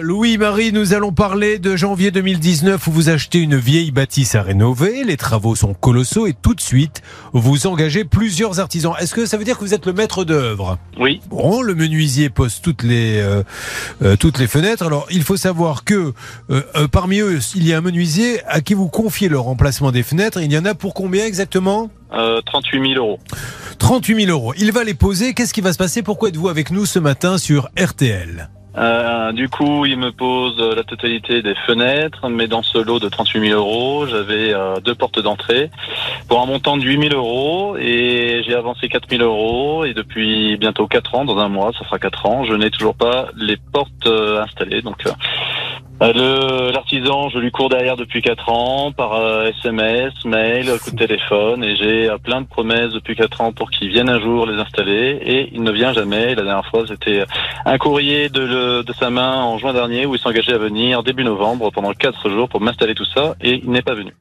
Louis-Marie, nous allons parler de janvier 2019 où vous achetez une vieille bâtisse à rénover. Les travaux sont colossaux et tout de suite, vous engagez plusieurs artisans. Est-ce que ça veut dire que vous êtes le maître d'œuvre? Oui. Bon, le menuisier pose toutes les, euh, euh, toutes les fenêtres. Alors, il faut savoir que euh, euh, parmi eux, il y a un menuisier à qui vous confiez le remplacement des fenêtres. Il y en a pour combien exactement? Euh, 38 000 euros. 38 000 euros. Il va les poser. Qu'est-ce qui va se passer? Pourquoi êtes-vous avec nous ce matin sur RTL Euh, du coup, il me pose la totalité des fenêtres, mais dans ce lot de 38 000 euros, j'avais euh, deux portes d'entrée pour un montant de 8 000 euros et j'ai avancé 4 000 euros et depuis bientôt 4 ans, dans un mois, ça fera 4 ans, je n'ai toujours pas les portes euh, installées. Donc, l'artisan, je lui cours derrière depuis 4 ans par euh, SMS, mail, coup de téléphone et j'ai euh, plein de promesses depuis 4 ans pour qu'il vienne un jour les installer et il ne vient jamais. La dernière fois, c'était un courrier de, le- de sa main en juin dernier où il s'engageait à venir début novembre pendant 4 jours pour m'installer tout ça et il n'est pas venu.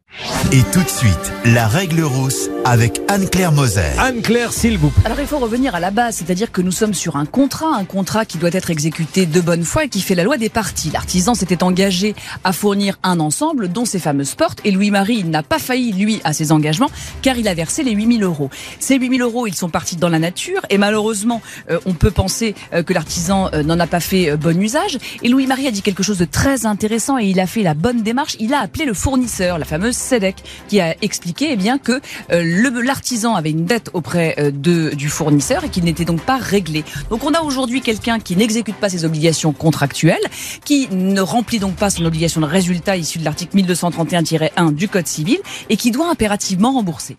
Et tout de suite, la règle rousse avec Anne-Claire Moser. Anne-Claire, s'il vous plaît. Alors il faut revenir à la base, c'est-à-dire que nous sommes sur un contrat, un contrat qui doit être exécuté de bonne foi et qui fait la loi des parties. L'artisan engagé à fournir un ensemble dont ces fameuses portes et Louis-Marie n'a pas failli lui à ses engagements car il a versé les 8000 euros. Ces 8000 euros ils sont partis dans la nature et malheureusement euh, on peut penser euh, que l'artisan euh, n'en a pas fait bon usage et Louis-Marie a dit quelque chose de très intéressant et il a fait la bonne démarche, il a appelé le fournisseur, la fameuse SEDEC qui a expliqué eh bien que l'artisan avait une dette auprès de, du fournisseur et qu'il n'était donc pas réglé. Donc on a aujourd'hui quelqu'un qui n'exécute pas ses obligations contractuelles, qui ne donc pas son obligation de résultat issue de l'article 1231-1 du Code civil et qui doit impérativement rembourser.